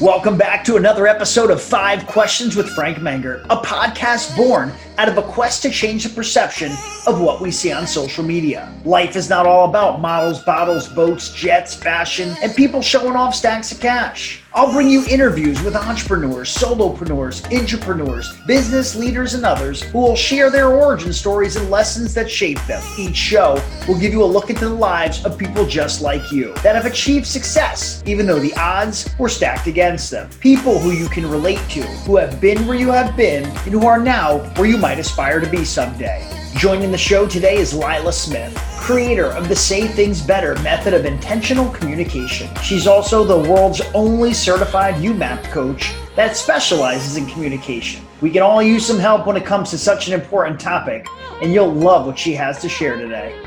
Welcome back to another episode of Five Questions with Frank Menger, a podcast born out of a quest to change the perception of what we see on social media. Life is not all about models, bottles, boats, jets, fashion, and people showing off stacks of cash. I'll bring you interviews with entrepreneurs, solopreneurs, intrapreneurs, business leaders, and others who will share their origin stories and lessons that shape them. Each show will give you a look into the lives of people just like you that have achieved success, even though the odds were stacked against them. People who you can relate to, who have been where you have been, and who are now where you might aspire to be someday. Joining the show today is Lila Smith, creator of the Say Things Better method of intentional communication. She's also the world's only certified YouMap coach that specializes in communication. We can all use some help when it comes to such an important topic, and you'll love what she has to share today.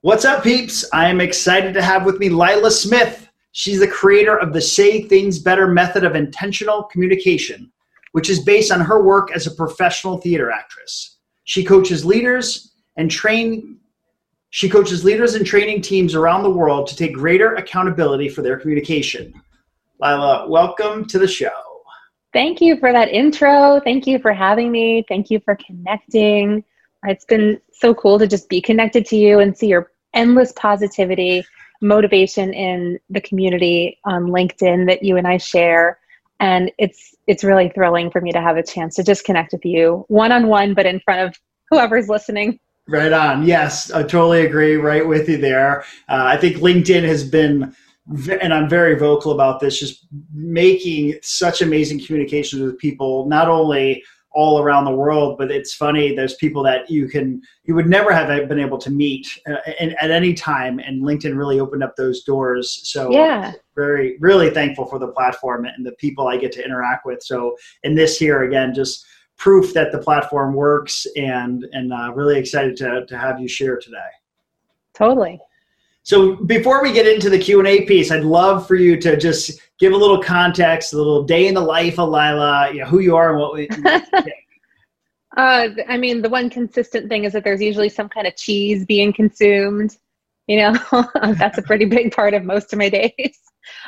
What's up, peeps? I am excited to have with me Lila Smith. She's the creator of the Say Things Better method of intentional communication, which is based on her work as a professional theater actress. She coaches leaders and train she coaches leaders and training teams around the world to take greater accountability for their communication. Lila, welcome to the show. Thank you for that intro. Thank you for having me. Thank you for connecting. It's been so cool to just be connected to you and see your endless positivity, motivation in the community on LinkedIn that you and I share. And it's it's really thrilling for me to have a chance to just connect with you one on one, but in front of whoever's listening. Right on. Yes, I totally agree. Right with you there. Uh, I think LinkedIn has been, and I'm very vocal about this, just making such amazing communications with people, not only all around the world, but it's funny. There's people that you can, you would never have been able to meet uh, at any time, and LinkedIn really opened up those doors. So yeah, very, really thankful for the platform and the people I get to interact with. So in this here again, just proof that the platform works and and uh, really excited to, to have you share today totally so before we get into the q&a piece i'd love for you to just give a little context a little day in the life of lila you know, who you are and what we uh, i mean the one consistent thing is that there's usually some kind of cheese being consumed you know? That's a pretty big part of most of my days.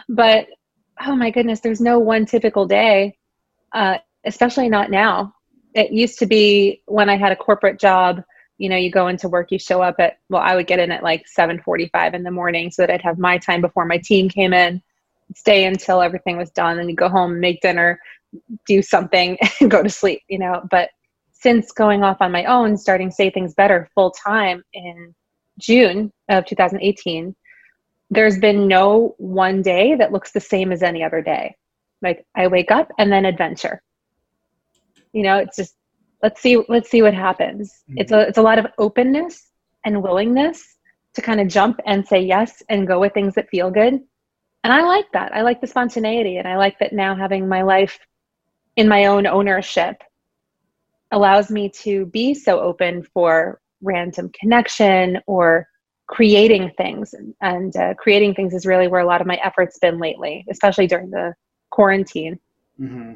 But oh my goodness there's no one typical day uh, especially not now. It used to be when I had a corporate job, you know, you go into work, you show up at, well, I would get in at like 745 in the morning so that I'd have my time before my team came in, stay until everything was done and you go home, make dinner, do something and go to sleep, you know, but since going off on my own, starting Say Things Better full time in June of 2018, there's been no one day that looks the same as any other day. Like I wake up and then adventure you know it's just let's see let's see what happens mm-hmm. it's a it's a lot of openness and willingness to kind of jump and say yes and go with things that feel good and i like that i like the spontaneity and i like that now having my life in my own ownership allows me to be so open for random connection or creating things and uh, creating things is really where a lot of my efforts been lately especially during the quarantine mm-hmm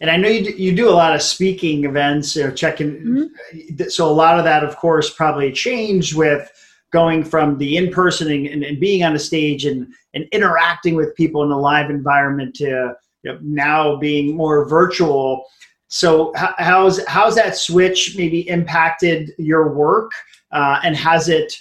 and I know you do, you do a lot of speaking events or checking. Mm-hmm. So a lot of that, of course, probably changed with going from the in person and, and, being on a stage and, and interacting with people in a live environment to you know, now being more virtual. So how's how's that switch maybe impacted your work, uh, and has it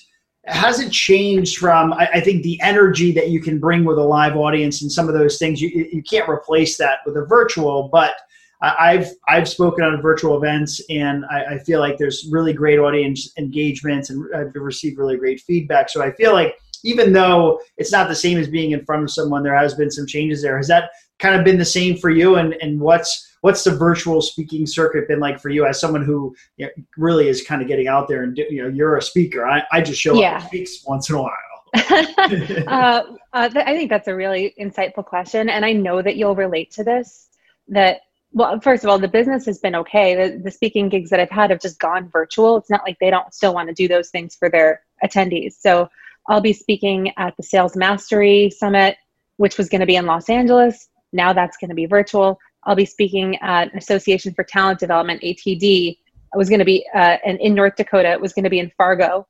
has it changed from I, I, think the energy that you can bring with a live audience and some of those things you you can't replace that with a virtual, but I've I've spoken on virtual events, and I, I, feel like there's really great audience engagements, and I've received really great feedback. So I feel like even though it's not the same as being in front of someone, there has been some changes there. Has that kind of been the same for you? And and what's what's the virtual speaking circuit been like for you as someone who you know, really is kind of getting out there and you know you're a speaker. I, I just show yeah. up and speaks once in a while. uh, uh, I think that's a really insightful question, and I know that you'll relate to this. That well first of all the business has been okay. The, the, speaking gigs that i've had have just gone virtual. It's not like they don't still want to do those things for their attendees. So i'll be speaking at the sales mastery summit which was going to be in los angeles. Now that's going to be virtual. I'll be speaking at association for talent development atd i was going to be uh, and in north dakota. It was going to be in fargo.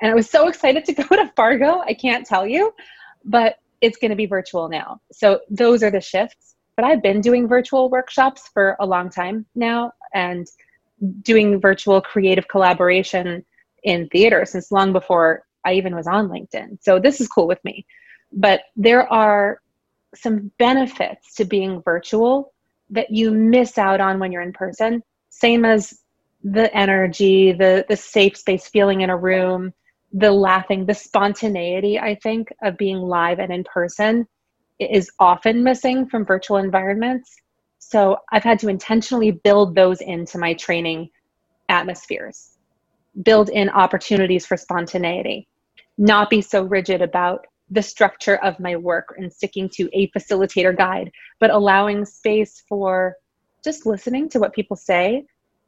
And i was so excited to go to fargo i can't tell you but it's going to be virtual now. So those are the shifts. But I've been doing virtual workshops for a long time now and doing virtual creative collaboration in theater since long before I even was on LinkedIn. So this is cool with me. But there are some benefits to being virtual that you miss out on when you're in person. Same as the energy, the the safe space feeling in a room, the laughing, the spontaneity, I think, of being live and in person is often missing from virtual environments. So I've had to intentionally build those into my training atmospheres, build in opportunities for spontaneity, not be so rigid about the structure of my work and sticking to a facilitator guide, but allowing space for just listening to what people say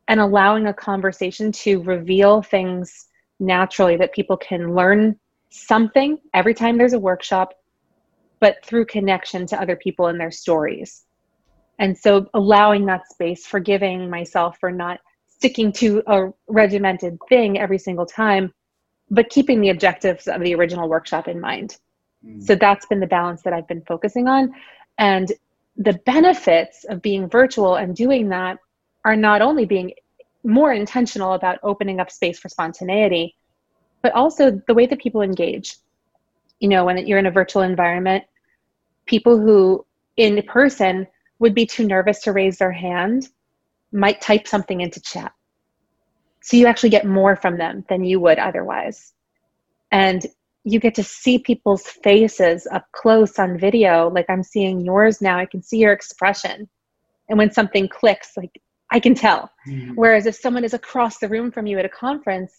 and allowing a conversation to reveal things naturally that people can learn something every time there's a workshop, but through connection to other people and their stories. And so allowing that space, forgiving myself for not sticking to a regimented thing every single time, but keeping the objectives of the original workshop in mind. Mm. So that's been the balance that I've been focusing on. And the benefits of being virtual and doing that are not only being more intentional about opening up space for spontaneity, but also the way that people engage. You know, when you're in a virtual environment, people who in person would be too nervous to raise their hand might type something into chat. So you actually get more from them than you would otherwise. And you get to see people's faces up close on video. Like I'm seeing yours now, I can see your expression. And when something clicks, like I can tell. Mm-hmm. Whereas if someone is across the room from you at a conference,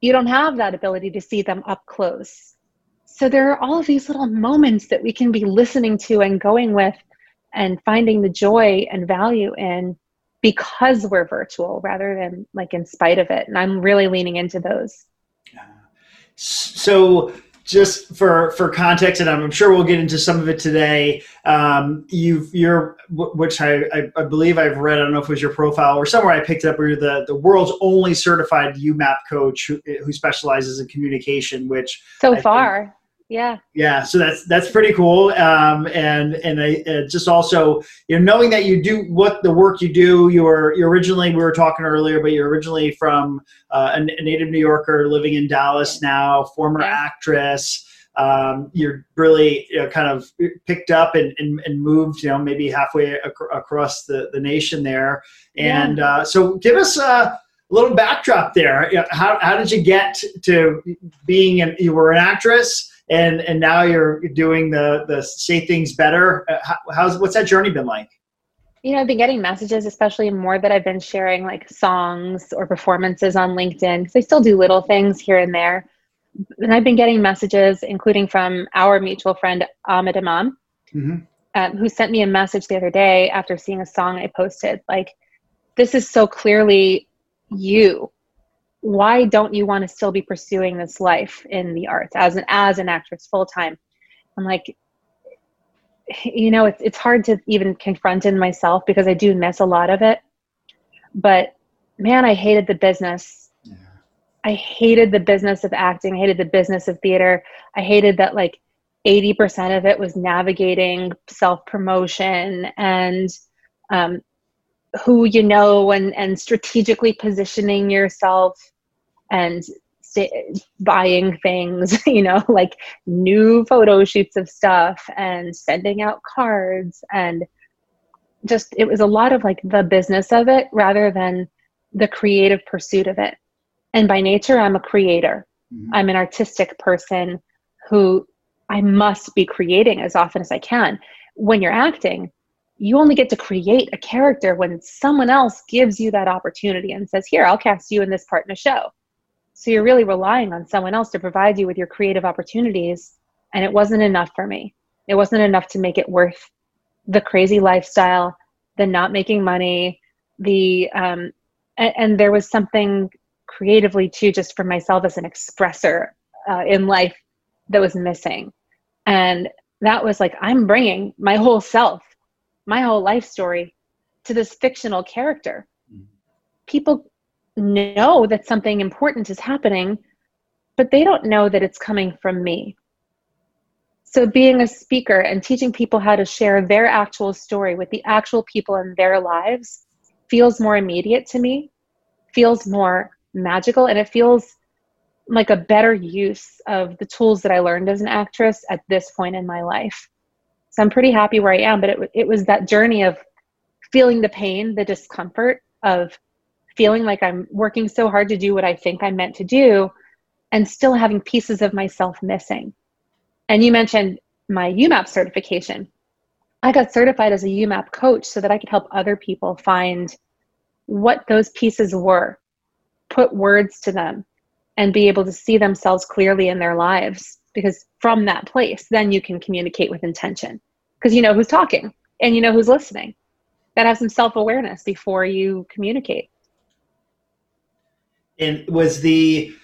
you don't have that ability to see them up close. So there are all of these little moments that we can be listening to and going with and finding the joy and value in because we're virtual rather than like in spite of it. And I'm really leaning into those. So just for for context, and I'm sure we'll get into some of it today. Um, you've you're which I, I, I believe I've read. I don't know if it was your profile or somewhere I picked it up. Where you're the the world's only certified YouMap coach who, who specializes in communication. Which so I far. Yeah yeah so that's that's pretty cool um, and and I, uh, just also you know knowing that you do what the work you do you're you originally we were talking earlier but you're originally from uh, a, a, native new yorker living in dallas now former yeah. actress um, you're really you know, kind of picked up and, and, and, moved you know maybe halfway ac- across the, the nation there and yeah. uh, so give us a little backdrop there how, how did you get to being an, you were an actress and and now you're doing the the say things better. Uh, how, how's what's that journey been like? You know, I've been getting messages, especially more that I've been sharing like songs or performances on LinkedIn because I still do little things here and there. And I've been getting messages, including from our mutual friend Ahmed Imam, mm-hmm. um, who sent me a message the other day after seeing a song I posted. Like, this is so clearly you why don't you want to still be pursuing this life in the arts as an as an actress full time i'm like you know it's it's hard to even confront in myself because i do miss a lot of it. But man i hated the business. Yeah. i hated the business of acting. I hated the business of theater. I hated that like 80% of it was navigating self promotion and um, who you know and and strategically positioning yourself and buying things, you know, like new photo shoots of stuff and sending out cards and just it was a lot of like the business of it rather than the creative pursuit of it. And by nature, I'm a creator. Mm-hmm. I'm an artistic person who I must be creating as often as I can. When you're acting, you only get to create a character when someone else gives you that opportunity and says, Here, I'll cast you in this part in a show. So you're really relying on someone else to provide you with your creative opportunities. And it wasn't enough for me. It wasn't enough to make it worth the crazy lifestyle, the not making money, the, um, and, and there was something creatively too, just for myself as an expresser uh, in life that was missing. And that was like, I'm bringing my whole self, my whole life story to this fictional character. Mm-hmm. People know that something important is happening, but they don't know that it's coming from me. So, being a speaker and teaching people how to share their actual story with the actual people in their lives feels more immediate to me, feels more magical, and it feels like a better use of the tools that I learned as an actress at this point in my life. So I'm pretty happy where I am, but it, it was that journey of feeling the pain, the discomfort of feeling like I'm working so hard to do what I think I'm meant to do and still having pieces of myself missing. And you mentioned my YouMap certification. I got certified as a YouMap coach so that I could help other people find what those pieces were, put words to them, and be able to see themselves clearly in their lives. Because from that place, then you can communicate with intention because you know who's talking and you know who's listening. That have some self awareness before you communicate. And was the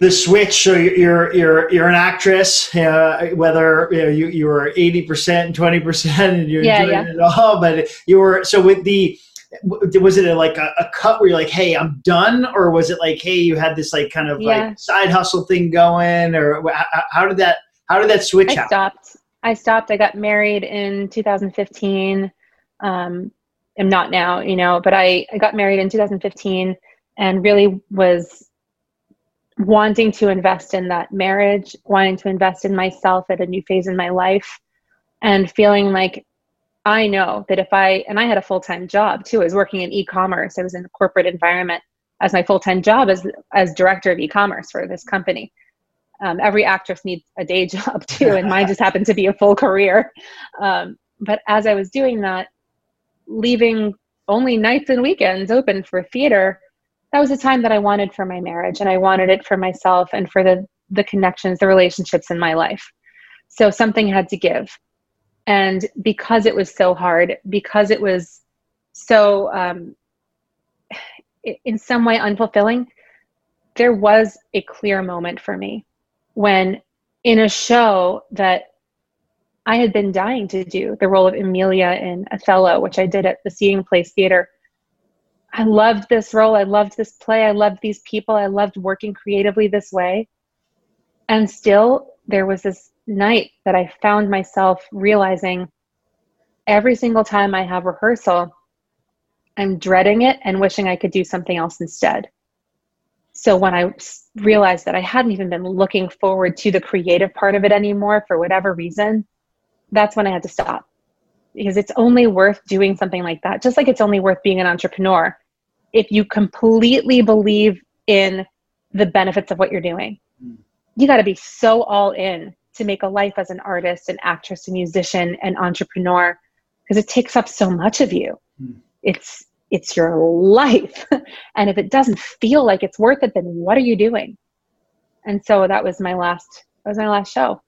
the switch so you're you're you're an actress uh, whether you know, you, you were 80% and 20% and you're yeah, doing yeah. it all but you were so with the was it a, like a, a, cut where you're like hey i'm done or was it like hey you had this like kind of Yeah. like side hustle thing going or how, how did that how did that switch I happen stopped. I stopped. I got married in 2015. Um, I'm not now, you know, but I, I got married in 2015 and really was wanting to invest in that marriage, wanting to invest in myself at a new phase in my life, and feeling like I know that if I, and I had a full time job too, I was working in e commerce, I was in a corporate environment as my full time job as, as director of e commerce for this company. Um, every actress needs a day job too, and mine just happened to be a full career. Um, but as I was doing that, leaving only nights and weekends open for theater, that was a time that I wanted for my marriage, and I wanted it for myself and for the the connections, the relationships in my life. So something had to give, and because it was so hard, because it was so um, in some way unfulfilling, there was a clear moment for me when in a show that I had been dying to do, the role of Emilia in Othello, which I did at the Seeing Place Theater. I loved this role. I loved this play. I loved these people. I loved working creatively this way. And still, there was this night that I found myself realizing every single time I have rehearsal, I'm dreading it and wishing I could do something else instead. So when I realized that I hadn't even been looking forward to the creative part of it anymore for whatever reason, that's when I had to stop. Because it's only worth doing something like that, just like it's only worth being an entrepreneur if you completely believe in the benefits of what you're doing. Mm. You got to be so all in to make a life as an artist, an actress, a musician, an entrepreneur, because it takes up so much of you. Mm. It's it's your life. and if it doesn't feel like it's worth it, then what are you doing? And so that was my last that was my last show.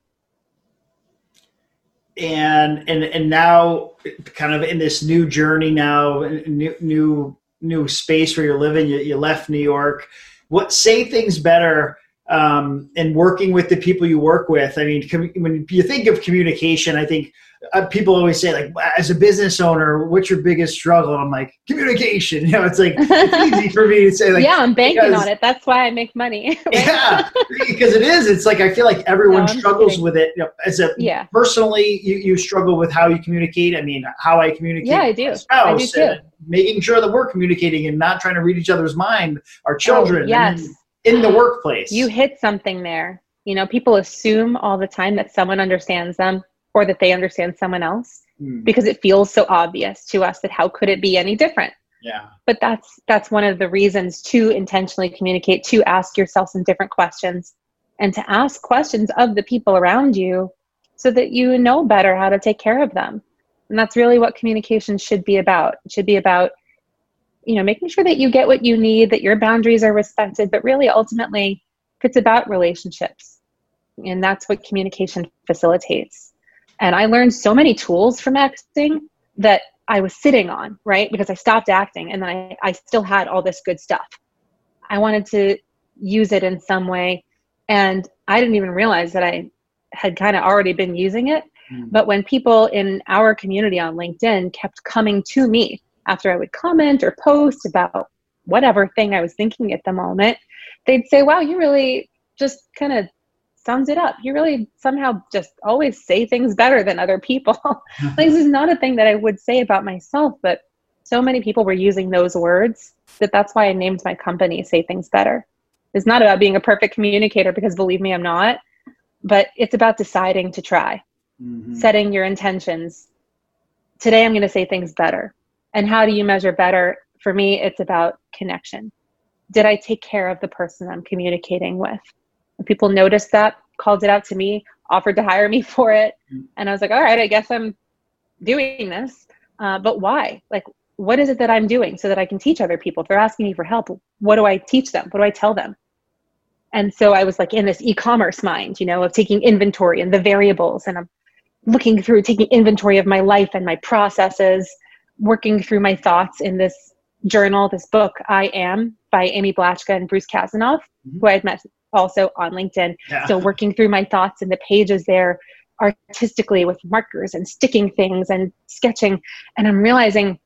and and and now kind of in this new journey now new new new space where you're living. You, you left new york. What say things better um, and working with the people you work with i mean com- when you think of communication i think uh, people always say like as a business owner what's your biggest struggle and i'm like communication you know it's like it's easy for me to say like yeah, I'm banking because- on it. That's why I make money. right? yeah because it is it's like i feel like everyone No, struggles kidding. with it you know, as a Yeah. personally you, you struggle with how you communicate i mean how i communicate Yeah, I with do. I do spouse too. making sure that we're communicating and not trying to read each other's mind our children Oh, yes. In the workplace You hit something there. You know, people assume all the time that someone understands them or that they understand someone else Hmm, because it feels so obvious to us that how could it be any different? yeah But that's that's one of the reasons to intentionally communicate, to ask yourself some different questions and to ask questions of the people around you so that you know better how to take care of them. And that's really what communication should be about. It should be about you know making sure that you get what you need that your boundaries are respected but really ultimately it's about relationships and that's what communication facilitates. And i learned so many tools from acting that i was sitting on right? Because i stopped acting and then i, I still had all this good stuff. I wanted to use it in some way and i didn't even realize that i had kind of already been using it. Hmm. but when people in our community on linkedin kept coming to me after I would comment or post about whatever thing I was thinking at the moment, they'd say, Wow, you really just kind of sums it up. You really somehow just always say things better than other people. like, this is not a thing that I would say about myself, but so many people were using those words that that's why I named my company Say Things Better. It's not about being a perfect communicator because believe me, I'm not, but it's about deciding to try, mm-hmm. setting your intentions. Today, I'm going to say things better. And how do you measure better? For me, it's about connection. Did I take care of the person I'm communicating with? And people noticed that, called it out to me, offered to hire me for it. Mm-hmm. And I was like, all right, I guess I'm doing this. Uh, but why? Like, what is it that I'm doing so that I can teach other people? If they're asking me for help, what do I teach them? What do I tell them? And so I was like in this e-commerce mind, you know, of taking inventory and the variables and I'm looking through taking inventory of my life and my processes, working through my thoughts in this journal, this book, I Am by Amy Blaschka and Bruce Kasanoff, mm-hmm. who I had met also on LinkedIn. Yeah. So working through my thoughts in the pages there artistically with markers and sticking things and sketching. And I'm realizing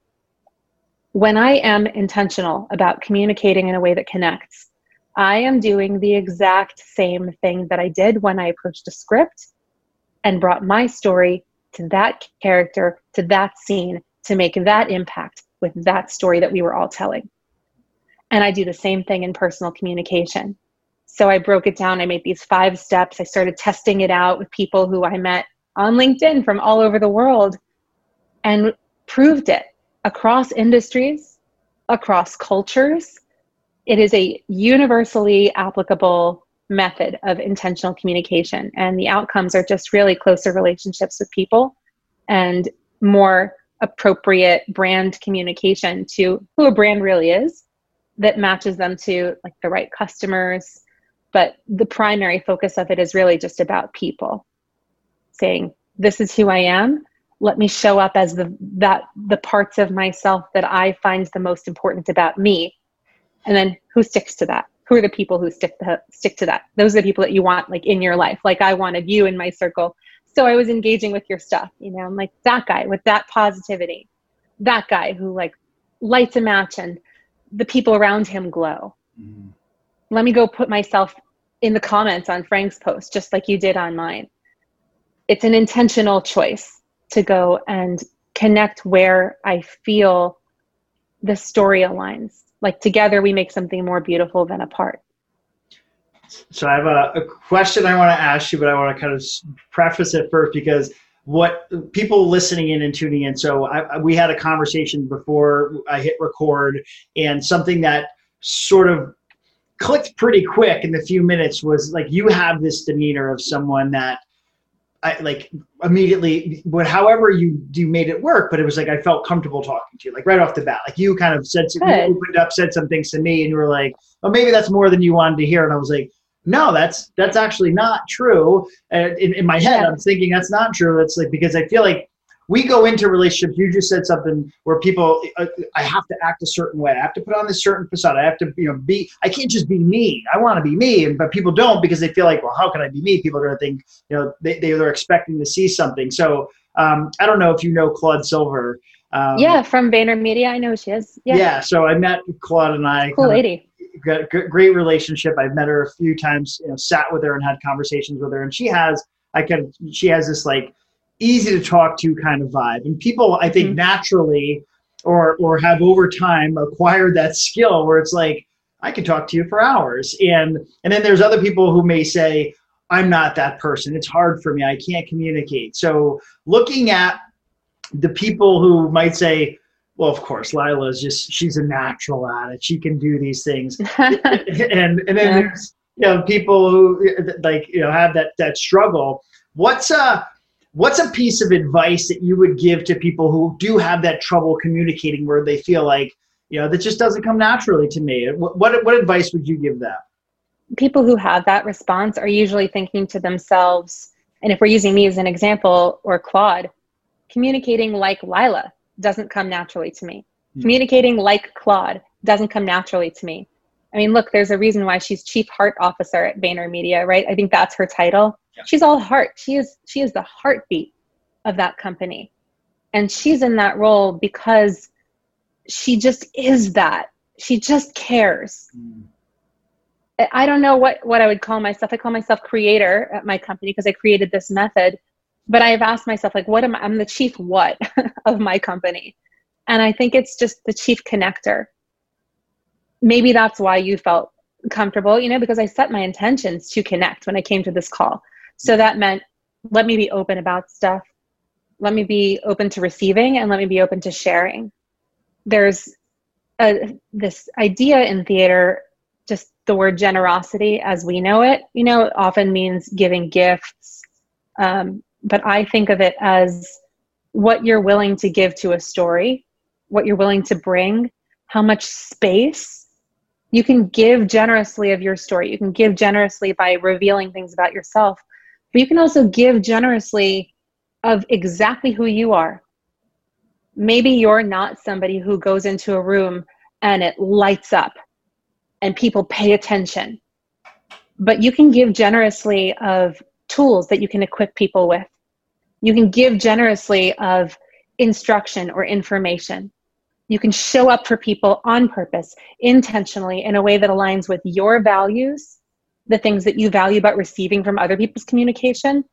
when I am intentional about communicating in a way that connects, I am doing the exact same thing that I did when I approached a script and brought my story to that character, to that scene, to make that impact with that story that we were all telling. And I do the same thing in personal communication. So I broke it down. I made these five steps. I started testing it out with people who I met on LinkedIn from all over the world and proved it across industries, across cultures, it is a universally applicable method of intentional communication and the outcomes are just really closer relationships with people and more appropriate brand communication to who a brand really is that matches them to like the right customers. But the primary focus of it is really just about people saying this is who i am. Let me show up as the that the parts of myself that i find the most important about me. And then who sticks to that? Who are the people who stick to, stick to that? Those are the people that you want like in your life. Like i wanted you in my circle so i was engaging with your stuff you know i'm like that guy with that positivity that guy who like lights a match and the people around him glow. Mm-hmm. let me go put myself in the comments on frank's post just like you did on mine. It's an intentional choice to go and connect where i feel the story aligns. Like together we make something more beautiful than apart so i have a, a question i want to ask you but i want to kind of preface it first because what people listening in and tuning in so I, we had a conversation before i hit record and something that sort of clicked pretty quick in the few minutes was like you have this demeanor of someone that I like immediately, but however you you made it work, but it was like I felt comfortable talking to you, like right off the bat. Like you kind of said, you opened up, said some things to me, and you were like, "Well, maybe that's more than you wanted to hear." And I was like, "No, that's that's actually not true." And in, in my head, yeah. I'm thinking that's not true. It's like because I feel like we go into relationships. You just said something where people, uh, I have to act a certain way. I have to put on this certain facade. I have to, you know, be. I can't just be me. I want to be me, but people don't because they feel like, well, how can I be me? People are going to think, you know, they they're expecting to see something. So um, I don't know if you know Claude Silver. Um, yeah, from VaynerMedia, I know she is. Yeah. Yeah. So I met Claude and I. Cool lady. Got a great relationship. I've met her a few times. You know, sat with her and had conversations with her, and she has. I can. She has this like easy to talk to kind of vibe. And people, I think, mm-hmm. naturally or or have over time acquired that skill where it's like I can talk to you for hours. And and then there's other people who may say, I'm not that person. It's hard for me. I can't communicate. So looking at the people who might say, well, of course, Lila is just she's a natural at it. She can do these things. and and then yeah. there's you know people who like you know have that that struggle. What's a What's a piece of advice that you would give to people who do have that trouble communicating where they feel like, you know, that just doesn't come naturally to me? What, what, what advice would you give them? People who have that response are usually thinking to themselves, and if we're using me as an example or Claude, communicating like Lila doesn't come naturally to me. Mm-hmm. Communicating like Claude doesn't come naturally to me. I mean, look, there's a reason why she's chief heart officer at VaynerMedia, right? I think that's her title. Yeah. She's all heart. She is she is the heartbeat of that company. And she's in that role because she just is that. She just cares. Mm. I don't know what what I would call myself. I call myself creator at my company because I created this method. But I've asked myself like, what am I? I'm the chief what of my company, and I think it's just the chief connector. Maybe that's why you felt comfortable, you know, because I set my intentions to connect when I came to this call. So that meant let me be open about stuff. Let me be open to receiving and let me be open to sharing. There's a, this idea in theater, just the word generosity as we know it, you know, often means giving gifts. Um, but I think of it as what you're willing to give to a story, what you're willing to bring, how much space you can give generously of your story. You can give generously by revealing things about yourself, but you can also give generously of exactly who you are. Maybe you're not somebody who goes into a room and it lights up and people pay attention. But you can give generously of tools that you can equip people with. You can give generously of instruction or information. You can show up for people on purpose, intentionally, in a way that aligns with your values, the things that you value about receiving from other people's communication,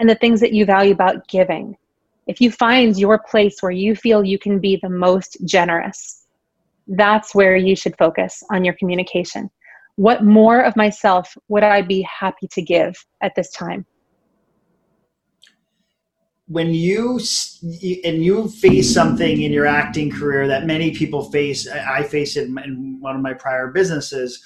and the things that you value about giving. If you find your place where you feel you can be the most generous, that's where you should focus on your communication. What more of myself would I be happy to give at this time? When you and you face something in your acting career that many people face, I face it in one of my prior businesses.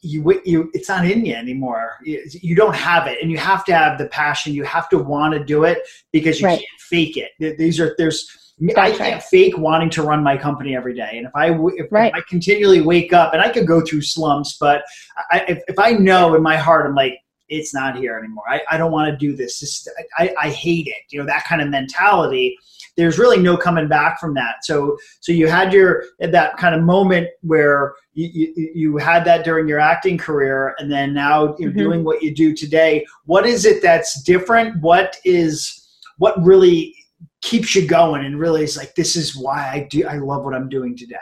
You, you, it's not in you anymore. You don't have it, and you have to have the passion. You have to want to do it because you right. can't fake it. These are there's that's I can't right. fake wanting to run my company every day. And if I if, right. if, I continually wake up, and I could go through slumps, but I, if, if I know in my heart, I'm like, it's not here anymore. I, I don't want to do this. this I, I hate it. You know that kind of mentality. There's really no coming back from that. So so you had your that kind of moment where you, you, you had that during your acting career, and then now you're mm-hmm. doing what you do today. What is it that's different? What is what really keeps you going and really is like this is why I do I love what I'm doing today.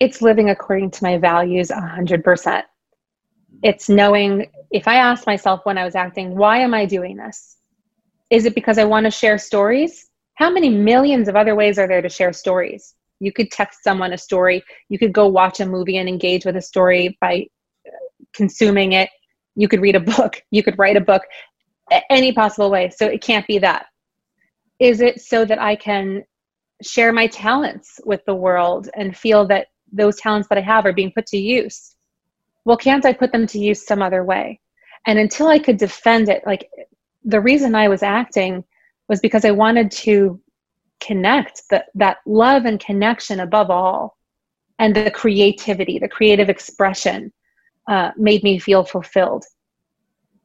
It's living according to my values 100%. It's knowing if I asked myself when I was acting, why am I doing this? Is it because I want to share stories? How many millions of other ways are there to share stories? You could text someone a story, you could go watch a movie and engage with a story by uh, consuming it. You could read a book, you could write a book, any possible way. So it can't be that is it so that I can share my talents with the world and feel that those talents that I have are being put to use? Well, can't I put them to use some other way? And until I could defend it, like the reason I was acting was because I wanted to connect that that love and connection above all and the creativity the creative expression uh, made me feel fulfilled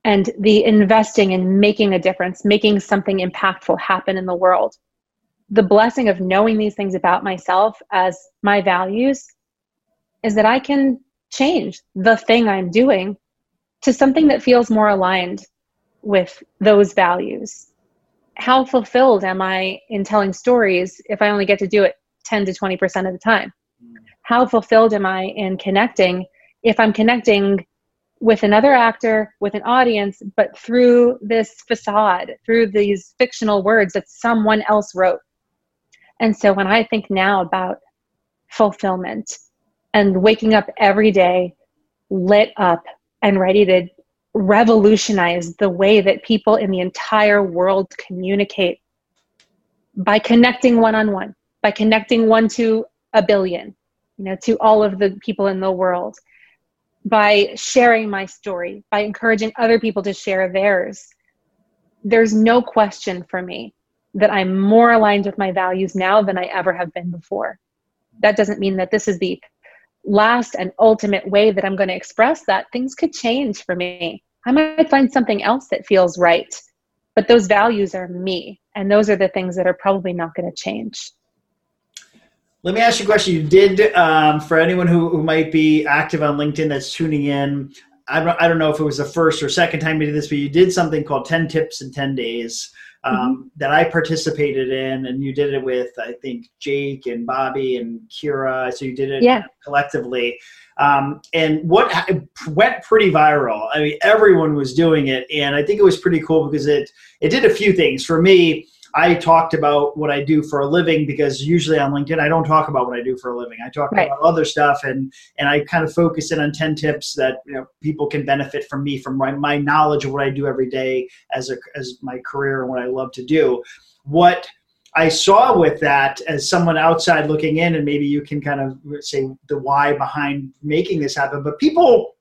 and the investing in making a difference, making something impactful happen in the world. The blessing of knowing these things about myself as my values is that I can change the thing I'm doing to something that feels more aligned with those values. How fulfilled am I in telling stories if I only get to do it 10 to 20% of the time? Mm. How fulfilled am I in connecting if I'm connecting with another actor, with an audience, but through this facade, through these fictional words that someone else wrote. And so when I think now about fulfillment and waking up every day lit up and ready to revolutionize the way that people in the entire world communicate by connecting one on one, by connecting one to a billion, you know, to all of the people in the world by sharing my story, by encouraging other people to share theirs. There's no question for me that I'm more aligned with my values now than I ever have been before. That doesn't mean that this is the last and ultimate way that I'm going to express that. Things could change for me. I might find something else that feels right. But those values are me, and those are the things that are probably not going to change. Let me ask you a question. You did, um, for anyone who, who might be active on LinkedIn that's tuning in, I don't, I don't know if it was the first or second time you did this, but you did something called 10 Tips in 10 Days. um, mm-hmm. that I participated in, and you did it with I think Jake and Bobby and Kira. So you did it yeah. collectively. Um, and what went pretty viral. I mean, everyone was doing it, and I think it was pretty cool because it it did a few things for me. I talked about what I do for a living because usually on LinkedIn I don't talk about what I do for a living. I talk right. about other stuff and and I kind of focus in on 10 tips that you know people can benefit from me from my, my knowledge of what I do every day as a as my career and what I love to do. What I saw with that as someone outside looking in and maybe you can kind of say the why behind making this happen, but people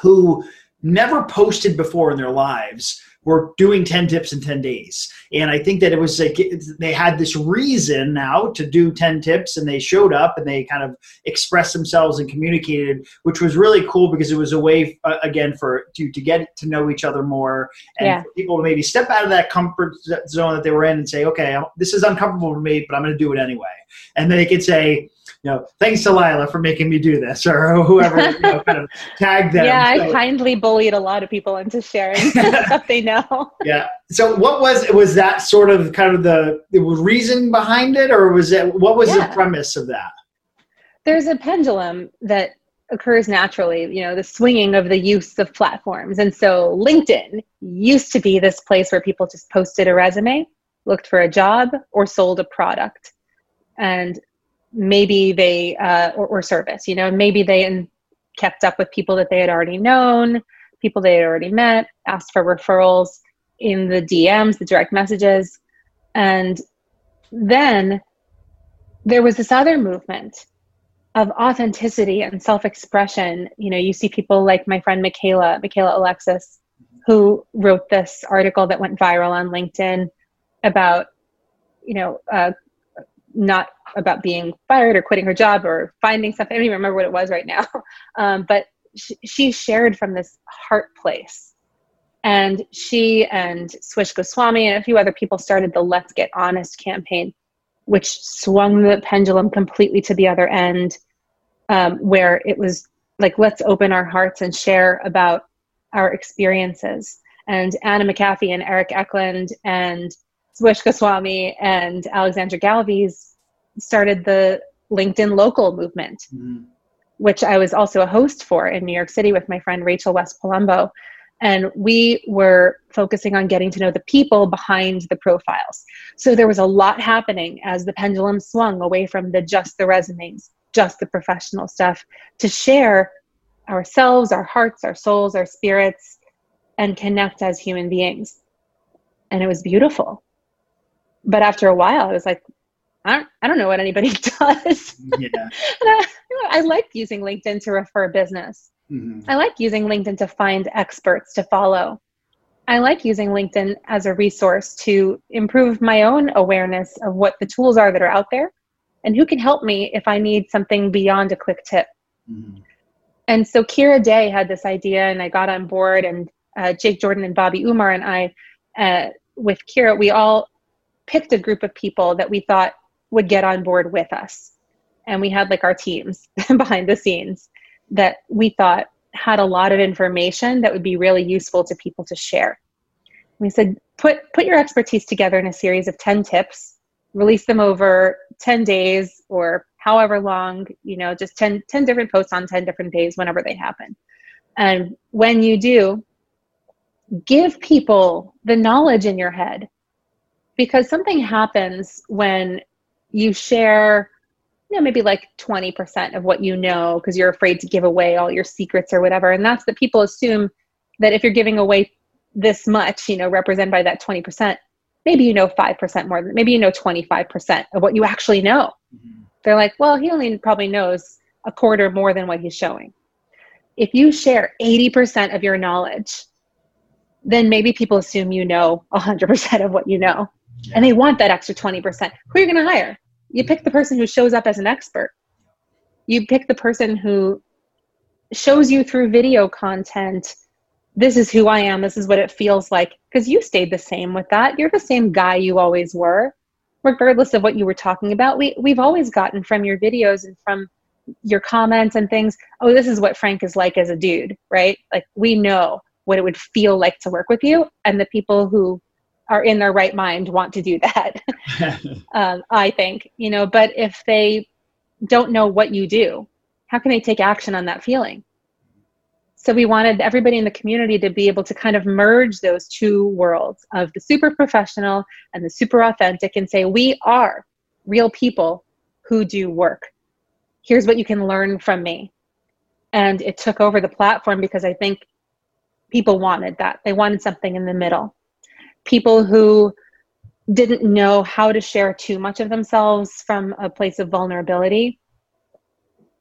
who never posted before in their lives were doing 10 tips in 10 days. And I think that it was like they had this reason now to do 10 tips and they showed up and they kind of expressed themselves and communicated, which was really cool because it was a way, uh, again, for to, to get to know each other more and yeah. people to maybe step out of that comfort zone that they were in and say, okay, this is uncomfortable for me, but I'm going to do it anyway. And then they could say, you know, thanks to Lila for making me do this, or whoever you know, kind of tagged them. Yeah, so, I kindly bullied a lot of people into sharing stuff they know. Yeah. So, what was was that sort of kind of the, the reason behind it, or was it what was yeah. the premise of that? There's a pendulum that occurs naturally, you know, the swinging of the use of platforms. And so LinkedIn used to be this place where people just posted a resume, looked for a job, or sold a product. And maybe they uh, or, or, service you know maybe they in, kept up with people that they had already known people they had already met asked for referrals in the dms the direct messages and then there was this other movement of authenticity and self-expression you know you see people like my friend michaela michaela alexis who wrote this article that went viral on linkedin about you know uh, not about being fired or quitting her job or finding something. I don't even remember what it was right now. Um, but she, she, shared from this heart place. And she and Swish Goswami and a few other people started the Let's Get Honest campaign, which swung the pendulum completely to the other end, um, where it was like, let's open our hearts and share about our experiences. And Anna McAfee and Eric Eklund and Swish Goswami and Alexandra Galviz started the LinkedIn local movement, mm-hmm. which I was also a host for in New York City with my friend Rachel West Palumbo. And we were focusing on getting to know the people behind the profiles. So there was a lot happening as the pendulum swung away from the just the resumes, just the professional stuff, to share ourselves, our hearts, our souls, our spirits, and connect as human beings. And it was beautiful. But after a while, I was like, I don't, I don't know what anybody does. Yeah. I, I, like using LinkedIn to refer business. Mm-hmm. I like using LinkedIn to find experts to follow. I like using LinkedIn as a resource to improve my own awareness of what the tools are that are out there and who can help me if I need something beyond a quick tip. Mm-hmm. And so Kira Day had this idea, and I got on board, and uh, Jake Jordan and Bobby Umar and I, uh, with Kira, we all picked a group of people that we thought would get on board with us. And we had like our teams behind the scenes that we thought had a lot of information that would be really useful to people to share. We said, put put your expertise together in a series of 10 tips, release them over 10 days or however long, you know, just 10, 10 different posts on 10 different days whenever they happen. And when you do, give people the knowledge in your head because something happens when you share you know maybe like 20% of what you know because you're afraid to give away all your secrets or whatever. And that's that people assume that if you're giving away this much you know represented by that 20% maybe you know 5% more than maybe you know 25% of what you actually know. Mm-hmm. they're like well he only probably knows a quarter more than what he's showing. If you share 80% of your knowledge then maybe people assume you know 100% of what you know. Yeah. and they want that extra 20% who are you going to hire you pick the person who shows up as an expert. You pick the person who shows you through video content this is who i am this is what it feels like because you stayed the same with that. You're the same guy you always were. Regardless of what you were talking about we, we've always gotten from your videos and from your comments and things oh this is what frank is like as a dude right? Like we know what it would feel like to work with you and the people who are in their right mind want to do that. um, I think, you know, but if they don't know what you do, how can they take action on that feeling? So we wanted everybody in the community to be able to kind of merge those two worlds of the super professional and the super authentic and say, we are real people who do work. Here's what you can learn from me. And it took over the platform because I think people wanted that. They wanted something in the middle. People who didn't know how to share too much of themselves from a place of vulnerability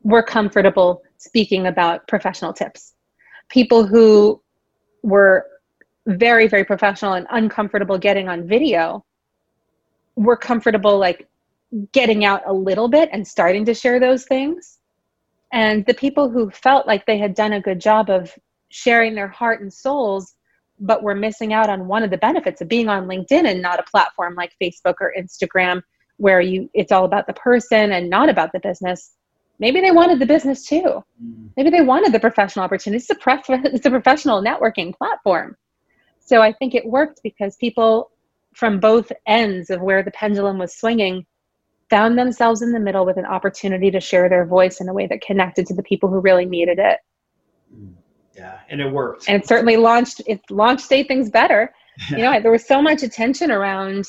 were comfortable speaking about professional tips. People who were very very professional and uncomfortable getting on video were comfortable like getting out a little bit and starting to share those things. And the people who felt like they had done a good job of sharing their heart and souls but we're missing out on one of the benefits of being on linkedin and not a platform like facebook or instagram where you it's all about the person and not about the business maybe they wanted the business too. Mm. Maybe they wanted the professional opportunity. It's a, pref- it's a professional networking platform. So I think it worked because people from both ends of where the pendulum was swinging found themselves in the middle with an opportunity to share their voice in a way that connected to the people who really needed it. Mm. Yeah, and it worked. And it certainly launched it launched Say Things Better you know there was so much attention around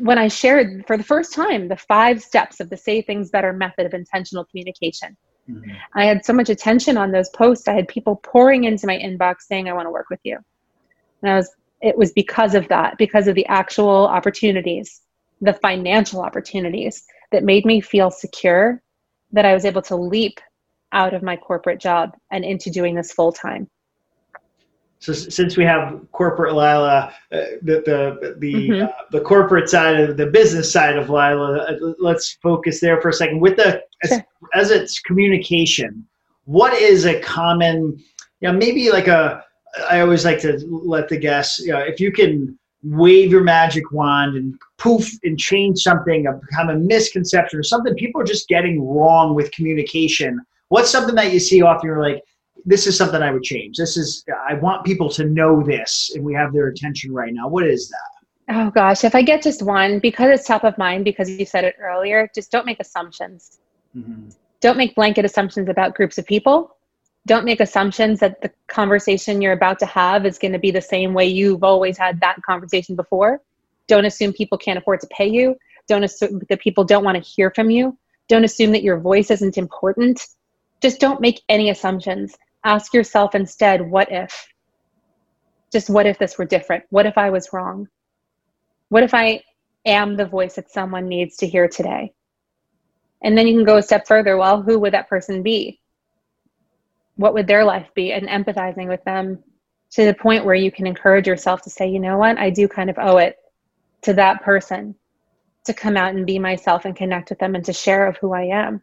when i shared for the first time the five steps of the say things better method of intentional communication mm-hmm. i had so much attention on those posts i had people pouring into my inbox saying i want to work with you and i was it was because of that because of the actual opportunities the financial opportunities that made me feel secure that i was able to leap out of my corporate job and into doing this full time so since we have corporate Lila, uh, the the the, mm-hmm. uh, the corporate side of the business side of Lila, uh, let's focus there for a second. With the as, as it's communication, what is a common, you know, maybe like a I always like to let the guests, you know, if you can wave your magic wand and poof and change something, a of misconception or something people are just getting wrong with communication. What's something that you see often? You're like, this is something I would change. This is I want people to know this, and we have their attention right now. What is that? Oh gosh, if I get just one, because it's top of mind, because you said it earlier, just don't make assumptions. Mm-hmm. Don't make blanket assumptions about groups of people. Don't make assumptions that the conversation you're about to have is going to be the same way you've always had that conversation before. Don't assume people can't afford to pay you. Don't assume that people don't want to hear from you. Don't assume that your voice isn't important. Just don't make any assumptions. Ask yourself instead what if? Just what if this were different? What if i was wrong? What if i am the voice that someone needs to hear today? And then you can go a step further. Well who would that person be? What would their life be? And empathizing with them to the point where you can encourage yourself to say you know what? I do kind of owe it to that person to come out and be myself and connect with them and to share of who i am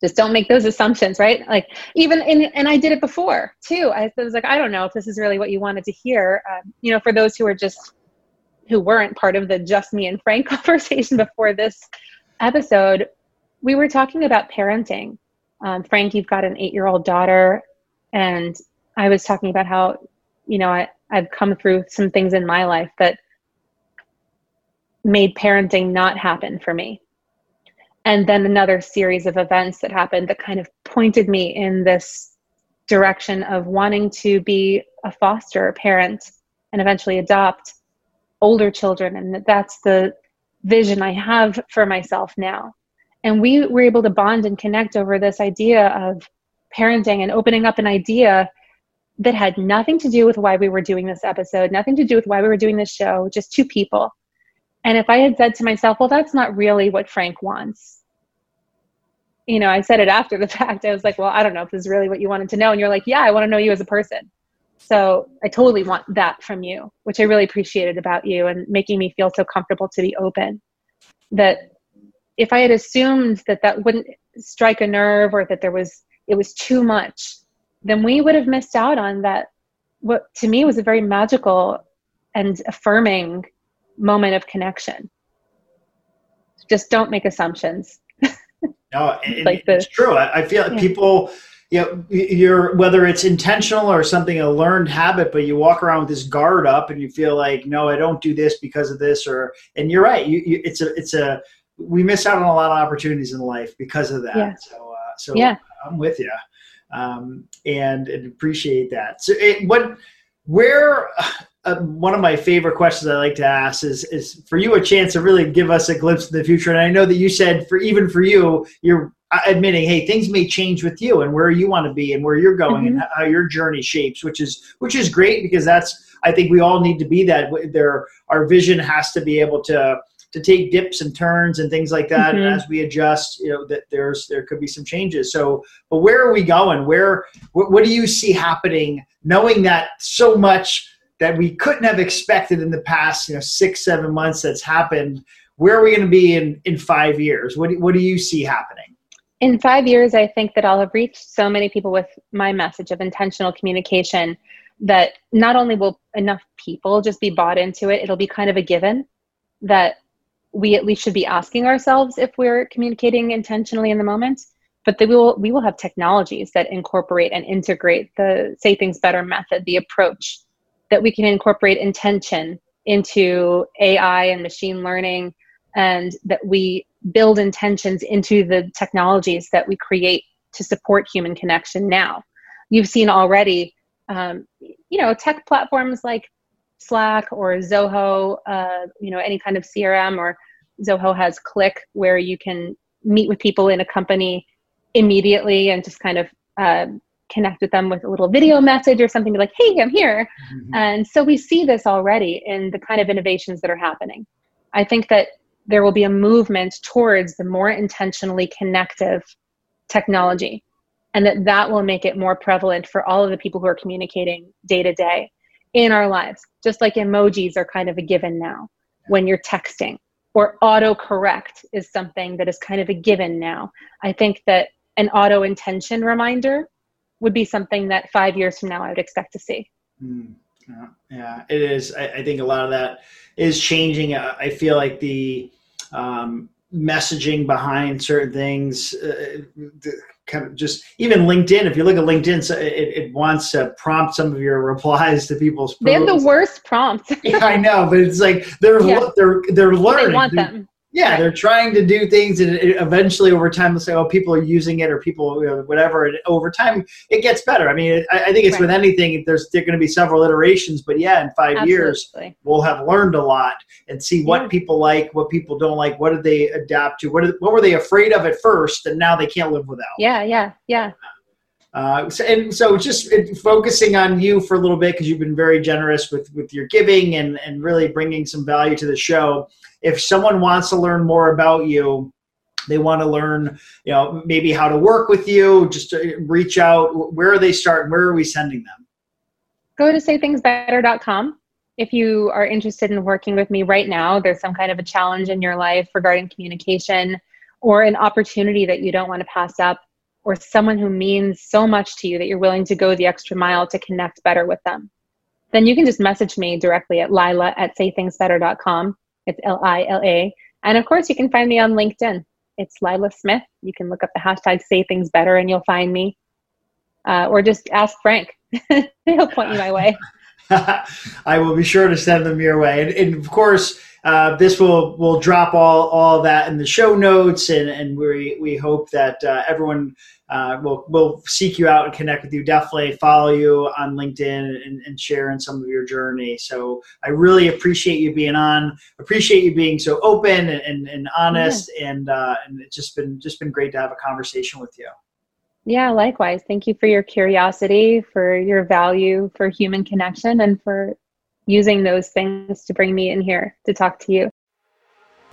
just don't make those assumptions right? Like even in and i did it before too. I was like i don't know if this is really what you wanted to hear. Um, you know for those who are just who weren't part of the just me and frank conversation before this episode we were talking about parenting. Um, frank you've got an eight year old daughter and i was talking about how you know I, i've come through some things in my life that made parenting not happen for me and then another series of events that happened that kind of pointed me in this direction of wanting to be a foster parent and eventually adopt older children. And that's the vision i have for myself now. And we were able to bond and connect over this idea of parenting and opening up an idea that had nothing to do with why we were doing this episode nothing to do with why we were doing this show just two people and if I had said to myself, well, that's not really what Frank wants, you know, I said it after the fact. I was like, well, I don't know if this is really what you wanted to know. And you're like, yeah, I want to know you as a person. So I totally want that from you, which I really appreciated about you and making me feel so comfortable to be open. That if I had assumed that that wouldn't strike a nerve or that there was, it was too much, then we would have missed out on that. What to me was a very magical and affirming moment of connection. Just don't make assumptions. no, it, like it's true. I, I feel like yeah. people you know, you're whether it's intentional or something a learned habit, but you walk around with this guard up and you feel like, no, I don't do this because of this, or and you're right. You, you it's a it's a we miss out on a lot of opportunities in life because of that. Yeah. So uh, so yeah. I'm with you, um, and, and appreciate that. So it, what where uh, one of my favorite questions I like to ask is is for you a chance to really give us a glimpse of the future. And I know that you said for even for you, you're admitting, hey, things may change with you and where you want to be and where you're going mm-hmm. and how your journey shapes, which is which is great because that's I think we all need to be that. There, our vision has to be able to to take dips and turns and things like that. Mm-hmm. And as we adjust, you know, that there's there could be some changes. So, but where are we going? Where what, what do you see happening? Knowing that so much that we couldn't have expected in the past, you know, six seven months that's happened. Where are we going to be in in five years? What what do you see happening? in five years, I think that I'll have reached so many people with my message of intentional communication that not only will enough people just be bought into it, it'll be kind of a given that we at least should be asking ourselves if we're communicating intentionally in the moment. But we will we will have technologies that incorporate and integrate the say things better method, the approach that we can incorporate intention into AI and machine learning, and that we build intentions into the technologies that we create to support human connection now. You've seen already, um, you know, tech platforms like Slack or Zoho, uh, you know, any kind of CRM or Zoho has Cliq where you can meet with people in a company immediately and just kind of uh, connect with them with a little video message or something like, hey, I'm here. Mm-hmm. And so we see this already in the kind of innovations that are happening. I think that there will be a movement towards the more intentionally connective technology and that that will make it more prevalent for all of the people who are communicating day to day in our lives just like emojis are kind of a given now when you're texting or autocorrect is something that is kind of a given now i think that an auto intention reminder would be something that five years from now i would expect to see mm, yeah, yeah, it is I, I, think a lot of that is changing i feel like the um, messaging behind certain things. Uh, kind of just even LinkedIn. If you look at LinkedIn, it, it wants to prompt some of your replies to people's. They have the worst prompts. yeah, I know, but it's like they're yeah. they're they're learning. They want them yeah, they're trying to do things, and eventually, over time, they'll say, "Oh, people are using it," or people, you know, whatever. And over time, it gets better. I mean, I, I think it's right. with anything. There's there going to be several iterations, but yeah, in five Absolutely. years, we'll have learned a lot and see what yeah. people like, what people don't like, what did they adapt to, what did, what were they afraid of at first, and now they can't live without. Yeah, yeah, yeah. Uh, so, and so just focusing on you for a little bit because you've been very generous with, with your giving and, and really bringing some value to the show. If someone wants to learn more about you, they want to learn, you know, maybe how to work with you, just reach out. Where are they starting? Where are we sending them? Go to saythingsbetter.com. If you are interested in working with me right now, there's some kind of a challenge in your life regarding communication or an opportunity that you don't want to pass up or someone who means so much to you that you're willing to go the extra mile to connect better with them, then you can just message me directly at lila at saythingsbetter.com. It's L I L A. And of course, you can find me on LinkedIn. It's Lila Smith. You can look up the hashtag say things better and you'll find me. Uh, or just ask Frank, he'll point you my way. I will be sure to send them your way. And, and of course, uh, this will will drop all all that in the show notes, and and we we hope that uh, everyone uh, will will seek you out and connect with you. Definitely follow you on LinkedIn and, and share in some of your journey. So I really appreciate you being on. Appreciate you being so open and, and, and honest, yeah. and uh, and it's just been just been great to have a conversation with you. Yeah, likewise. Thank you for your curiosity, for your value for human connection, and for using those things to bring me in here to talk to you.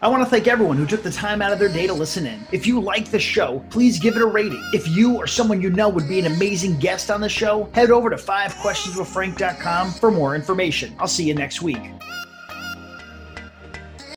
I want to thank everyone who took the time out of their day to listen in. If you like the show, please give it a rating. If you or someone you know would be an amazing guest on the show, head over to 5questionswithfrank.com for more information. I'll see you next week.